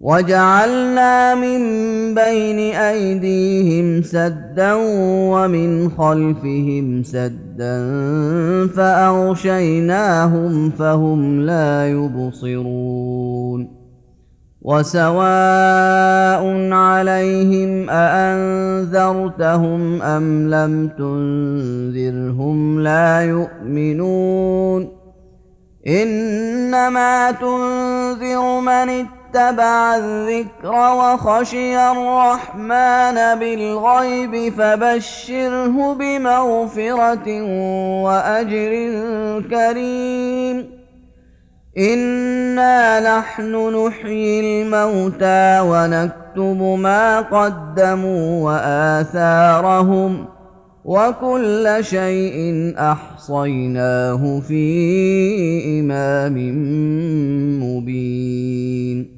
وجعلنا من بين أيديهم سدا ومن خلفهم سدا فأغشيناهم فهم لا يبصرون وسواء عليهم أأنذرتهم أم لم تنذرهم لا يؤمنون إنما تنذر من اتبع الذكر وخشي الرحمن بالغيب فبشره بمغفرة وأجر كريم. إنا نحن نحيي الموتى ونكتب ما قدموا وآثارهم وكل شيء أحصيناه في إمام مبين.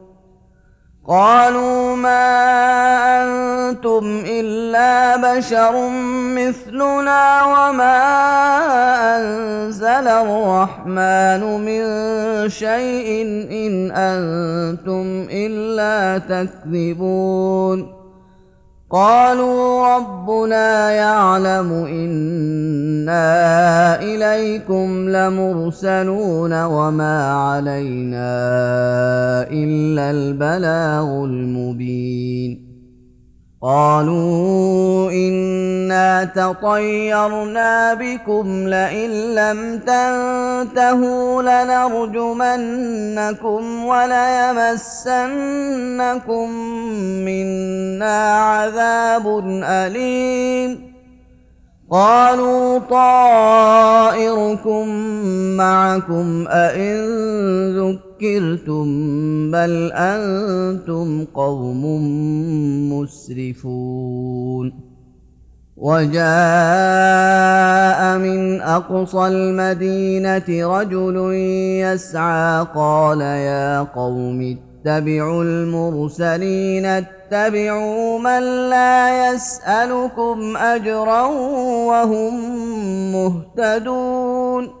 قالوا ما أنتم إلا بشر مثلنا وما أنزل الرحمن من شيء إن أنتم إلا تكذبون قالوا ربنا يعلم إنا إليكم لمرسلون وما علينا إلا البلاغ المبين. قالوا إنا تطيرنا بكم لئن لم تنتهوا لنرجمنكم وليمسنكم منا عذاب أليم قالوا طائركم معكم أئن ذكرتم بل أنتم قوم مسرفون. وجاء من أقصى المدينة رجل يسعى قال يا قوم اتبعوا المرسلين اتبعوا من لا يسألكم أجرا وهم مهتدون.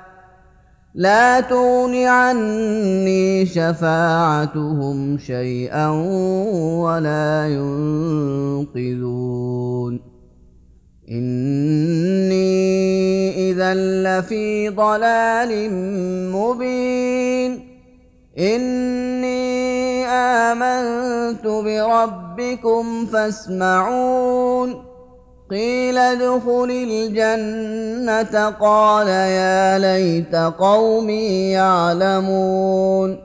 لا تغن عني شفاعتهم شيئا ولا ينقذون. إني إذا لفي ضلال مبين. إني آمنت بربكم فاسمعون. قيل ادخل الجنة. قال يا ليت قومي يعلمون.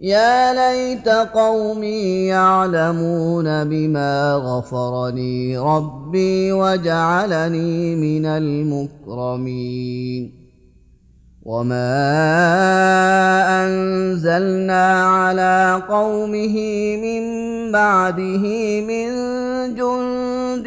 يا ليت قومي يعلمون بما غفر لي ربي وجعلني من المكرمين. وما أنزلنا على قومه من بعده من جند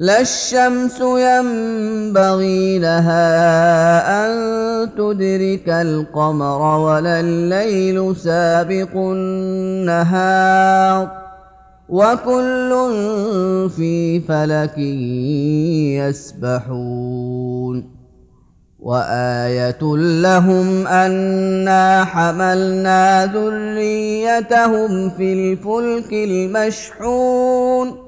لا الشمس ينبغي لها أن تدرك القمر ولا الليل سابق النهار وكل في فلك يسبحون وآية لهم أنا حملنا ذريتهم في الفلك المشحون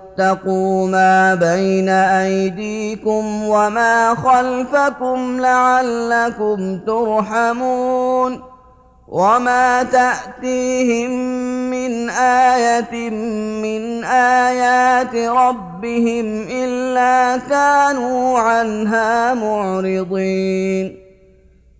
واتقوا ما بين أيديكم وما خلفكم لعلكم ترحمون وما تأتيهم من آية من آيات ربهم إلا كانوا عنها معرضين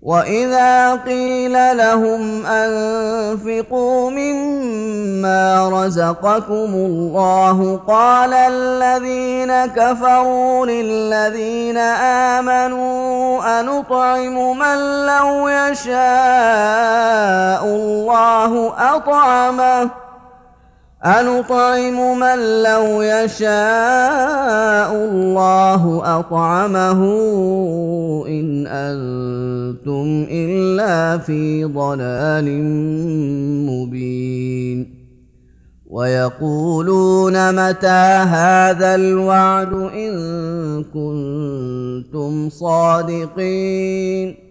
واذا قيل لهم انفقوا مما رزقكم الله قال الذين كفروا للذين امنوا انطعم من لو يشاء الله اطعمه أنطعم من لو يشاء الله أطعمه إن أنتم إلا في ضلال مبين. ويقولون متى هذا الوعد إن كنتم صادقين.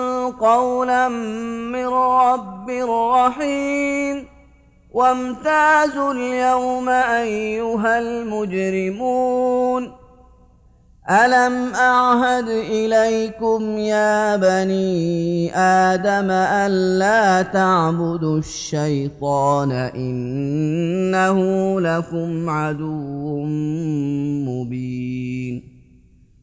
قولا من رب رحيم وامتازوا اليوم أيها المجرمون. ألم أعهد إليكم يا بني آدم الا تعبدوا الشيطان إنه لكم عدو مبين.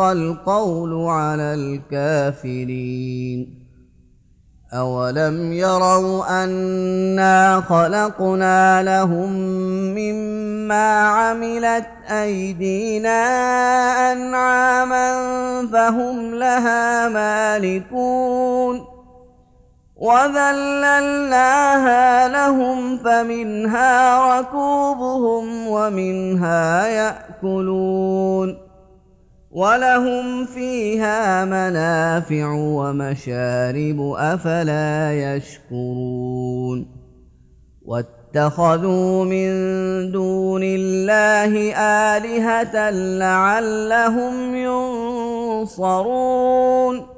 القول على الكافرين. أولم يروا أنا خلقنا لهم مما عملت أيدينا أنعاما فهم لها مالكون. وذللناها لهم فمنها ركوبهم ومنها يأكلون. ولهم فيها منافع ومشارب افلا يشكرون واتخذوا من دون الله الهه لعلهم ينصرون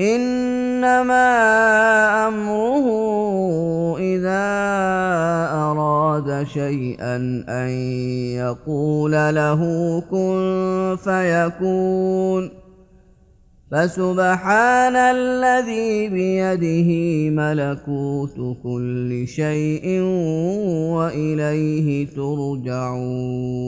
إنما أمره إذا أراد شيئا أن يقول له كن فيكون. فسبحان الذي بيده ملكوت كل شيء وإليه ترجعون.